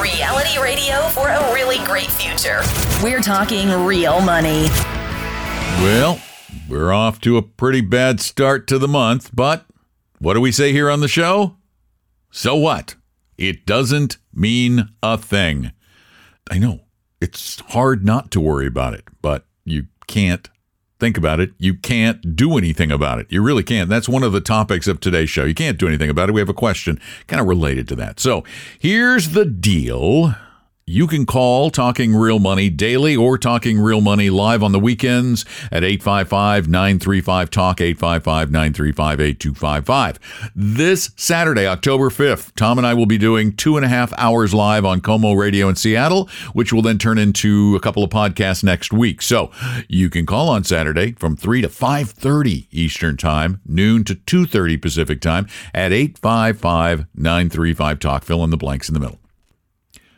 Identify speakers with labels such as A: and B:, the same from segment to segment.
A: Reality radio for a really great future. We're talking real money.
B: Well, we're off to a pretty bad start to the month, but what do we say here on the show? So what? It doesn't mean a thing. I know it's hard not to worry about it, but you can't think about it. You can't do anything about it. You really can't. That's one of the topics of today's show. You can't do anything about it. We have a question kind of related to that. So here's the deal. You can call Talking Real Money daily or Talking Real Money live on the weekends at 855 935 Talk, 855 935 8255. This Saturday, October 5th, Tom and I will be doing two and a half hours live on KOMO Radio in Seattle, which will then turn into a couple of podcasts next week. So you can call on Saturday from 3 to 5.30 Eastern Time, noon to 2.30 Pacific Time at 855 935 Talk. Fill in the blanks in the middle.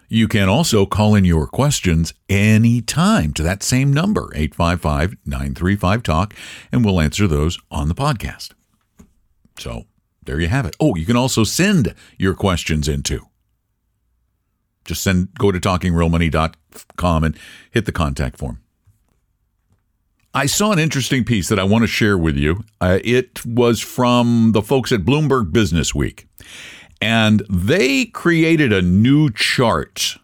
B: You can also call in your questions anytime to that same number, 855 935 Talk, and we'll answer those on the podcast. So there you have it. Oh, you can also send your questions in too. Just send, go to talkingrealmoney.com and hit the contact form. I saw an interesting piece that I want to share with you. Uh, it was from the folks at Bloomberg Business Week. And they created a new chart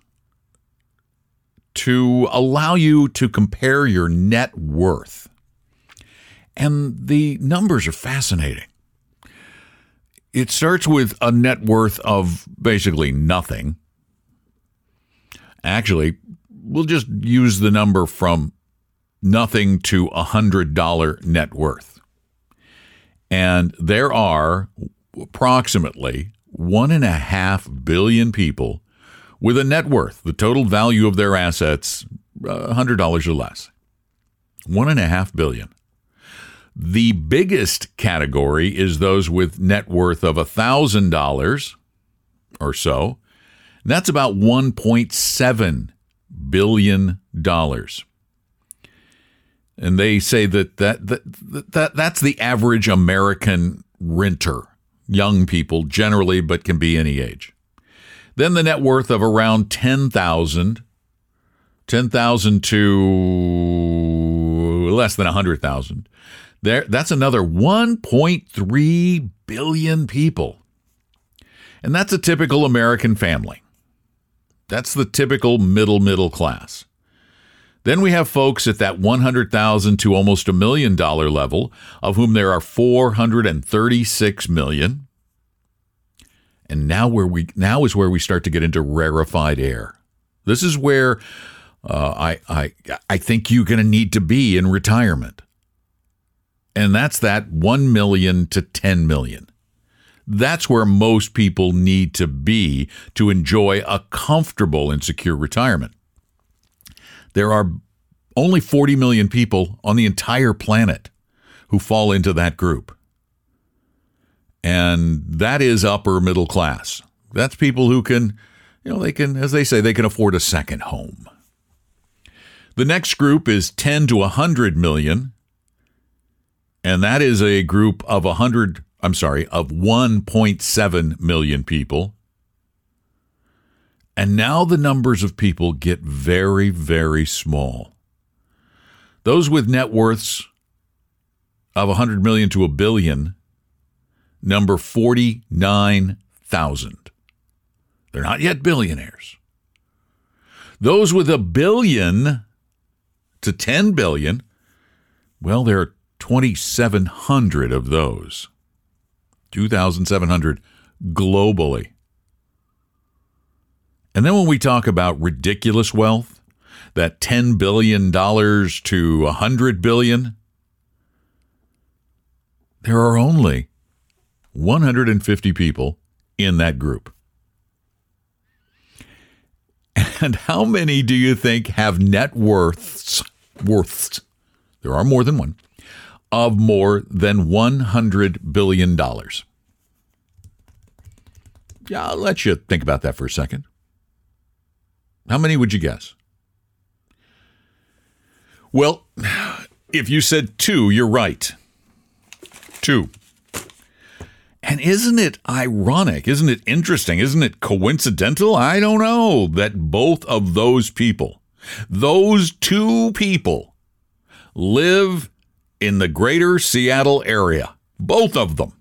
B: to allow you to compare your net worth. And the numbers are fascinating. It starts with a net worth of basically nothing. Actually, we'll just use the number from nothing to a $100 net worth. And there are approximately one and a half billion people with a net worth, the total value of their assets, uh, $100 or less. One and a half billion. The biggest category is those with net worth of $1,000 or so. That's about $1.7 billion. And they say that, that, that, that that's the average American renter young people generally, but can be any age. Then the net worth of around 10,000, 10,000 to less than 100,000. There that's another 1.3 billion people. And that's a typical American family. That's the typical middle middle class. Then we have folks at that 100,000 to almost a million dollar level, of whom there are 436 million. And now where we now is where we start to get into rarefied air. This is where uh, I I I think you're going to need to be in retirement, and that's that one million to ten million. That's where most people need to be to enjoy a comfortable and secure retirement there are only 40 million people on the entire planet who fall into that group. And that is upper middle class. That's people who can, you know, they can, as they say, they can afford a second home. The next group is 10 to 100 million. And that is a group of 100, I'm sorry, of 1.7 million people. And now the numbers of people get very, very small. Those with net worths of 100 million to a billion number 49,000. They're not yet billionaires. Those with a billion to 10 billion, well, there are 2,700 of those. 2,700 globally. And then when we talk about ridiculous wealth, that $10 billion to 100 billion, there are only 150 people in that group. And how many do you think have net worths, worths, there are more than one, of more than $100 billion? Yeah, I'll let you think about that for a second. How many would you guess? Well, if you said two, you're right. Two. And isn't it ironic? Isn't it interesting? Isn't it coincidental? I don't know that both of those people, those two people, live in the greater Seattle area. Both of them.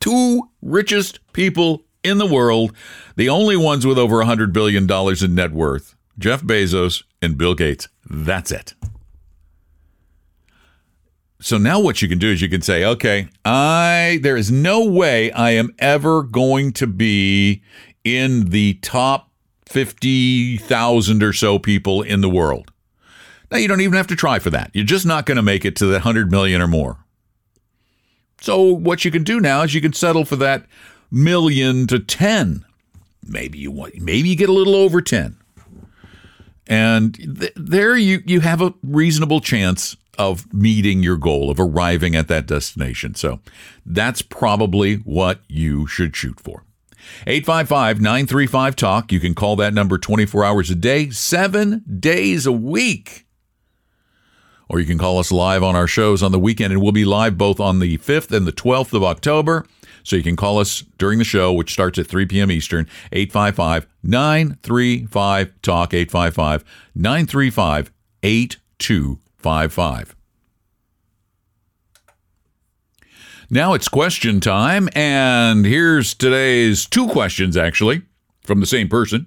B: Two richest people in the world, the only ones with over $100 billion in net worth Jeff Bezos and Bill Gates. That's it. So now what you can do is you can say, okay, I there is no way I am ever going to be in the top 50,000 or so people in the world. Now you don't even have to try for that. You're just not going to make it to the 100 million or more. So what you can do now is you can settle for that million to 10. Maybe you want maybe you get a little over 10. And th- there you you have a reasonable chance of meeting your goal, of arriving at that destination. So that's probably what you should shoot for. 855 935 Talk. You can call that number 24 hours a day, seven days a week. Or you can call us live on our shows on the weekend, and we'll be live both on the 5th and the 12th of October. So you can call us during the show, which starts at 3 p.m. Eastern, 855 935 Talk, 855 935 8255. Now it's question time, and here's today's two questions actually from the same person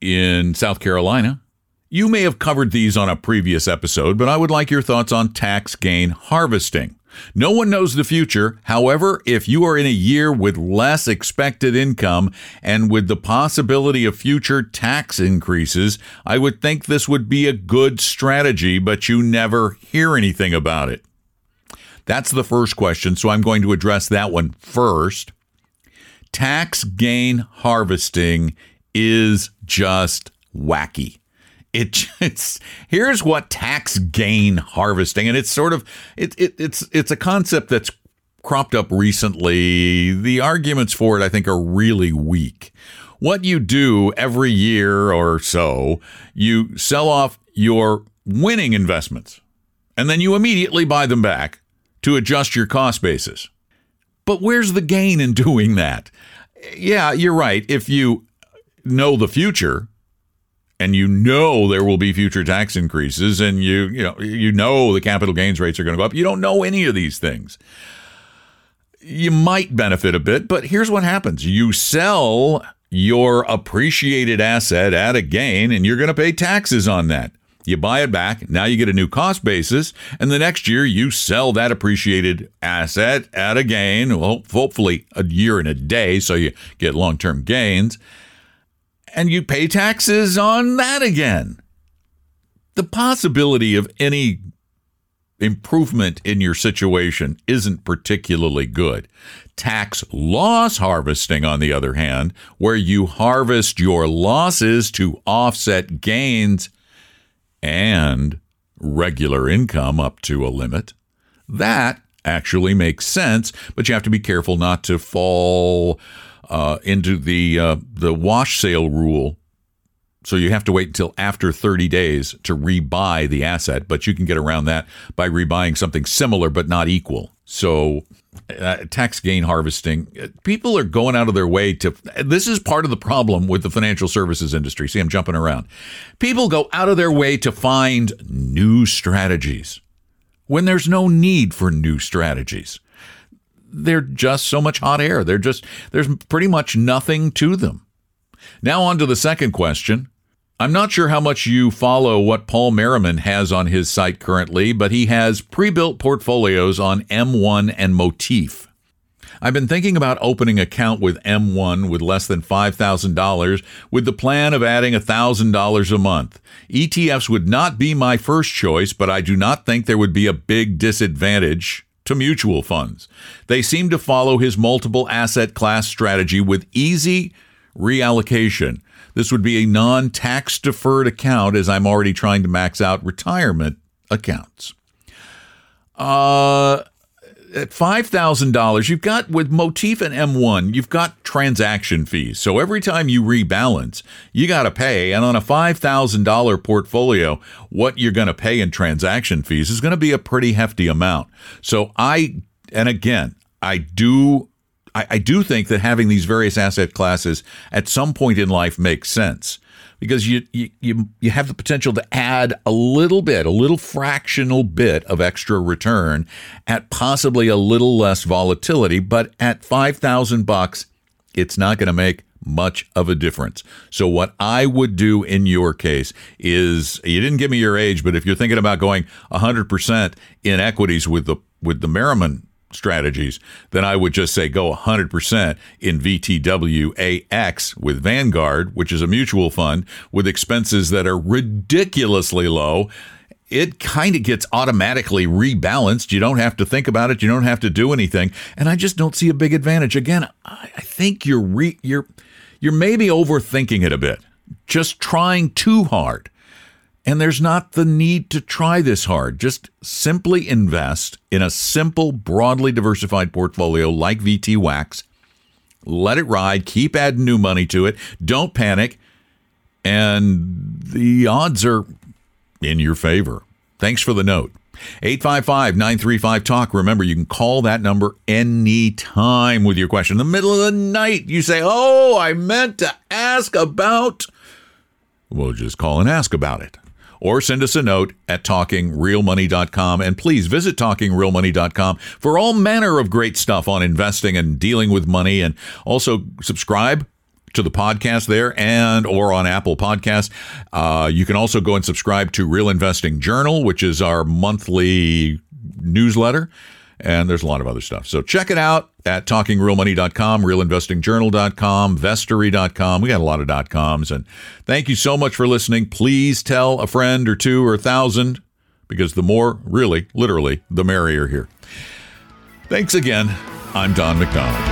B: in South Carolina. You may have covered these on a previous episode, but I would like your thoughts on tax gain harvesting. No one knows the future. However, if you are in a year with less expected income and with the possibility of future tax increases, I would think this would be a good strategy, but you never hear anything about it. That's the first question, so I'm going to address that one first. Tax gain harvesting is just wacky. It, it's here's what tax gain harvesting, and it's sort of it, it it's it's a concept that's cropped up recently. The arguments for it, I think, are really weak. What you do every year or so, you sell off your winning investments, and then you immediately buy them back to adjust your cost basis. But where's the gain in doing that? Yeah, you're right. If you know the future and you know there will be future tax increases and you you know you know the capital gains rates are going to go up, you don't know any of these things. You might benefit a bit, but here's what happens. You sell your appreciated asset at a gain and you're going to pay taxes on that. You buy it back. Now you get a new cost basis. And the next year you sell that appreciated asset at a gain, well, hopefully a year and a day. So you get long term gains. And you pay taxes on that again. The possibility of any improvement in your situation isn't particularly good. Tax loss harvesting, on the other hand, where you harvest your losses to offset gains and regular income up to a limit. That actually makes sense, but you have to be careful not to fall uh, into the uh, the wash sale rule. So you have to wait until after 30 days to rebuy the asset, but you can get around that by rebuying something similar but not equal. So uh, tax gain harvesting. People are going out of their way to. This is part of the problem with the financial services industry. See, I'm jumping around. People go out of their way to find new strategies when there's no need for new strategies. They're just so much hot air. They're just, there's pretty much nothing to them. Now, on to the second question I'm not sure how much you follow what Paul Merriman has on his site currently, but he has pre built portfolios on M1 and Motif. I've been thinking about opening an account with M1 with less than $5,000 with the plan of adding $1,000 a month. ETFs would not be my first choice, but I do not think there would be a big disadvantage to mutual funds. They seem to follow his multiple asset class strategy with easy reallocation. This would be a non tax deferred account as I'm already trying to max out retirement accounts. Uh, at $5,000, you've got with Motif and M1, you've got transaction fees. So every time you rebalance, you got to pay. And on a $5,000 portfolio, what you're going to pay in transaction fees is going to be a pretty hefty amount. So I, and again, I do. I, I do think that having these various asset classes at some point in life makes sense because you, you you you have the potential to add a little bit, a little fractional bit of extra return at possibly a little less volatility, but at 5,000 bucks, it's not going to make much of a difference. So what I would do in your case is you didn't give me your age, but if you're thinking about going 100% in equities with the with the Merriman strategies, then I would just say go 100% in VTWAX with Vanguard, which is a mutual fund with expenses that are ridiculously low. It kind of gets automatically rebalanced. You don't have to think about it. You don't have to do anything. And I just don't see a big advantage. Again, I think you're re- you're you're maybe overthinking it a bit. Just trying too hard. And there's not the need to try this hard. Just simply invest in a simple, broadly diversified portfolio like VTWAX. Let it ride, keep adding new money to it, don't panic, and the odds are in your favor. Thanks for the note. 855 935 Talk. Remember, you can call that number anytime with your question. In the middle of the night, you say, Oh, I meant to ask about. We'll just call and ask about it or send us a note at talkingrealmoney.com. And please visit talkingrealmoney.com for all manner of great stuff on investing and dealing with money. And also subscribe to the podcast there and or on Apple Podcast. Uh, you can also go and subscribe to Real Investing Journal, which is our monthly newsletter and there's a lot of other stuff. So check it out at talkingrealmoney.com, realinvestingjournal.com, vestory.com. We got a lot of coms. And thank you so much for listening. Please tell a friend or two or a thousand because the more, really, literally, the merrier here. Thanks again. I'm Don McDonald.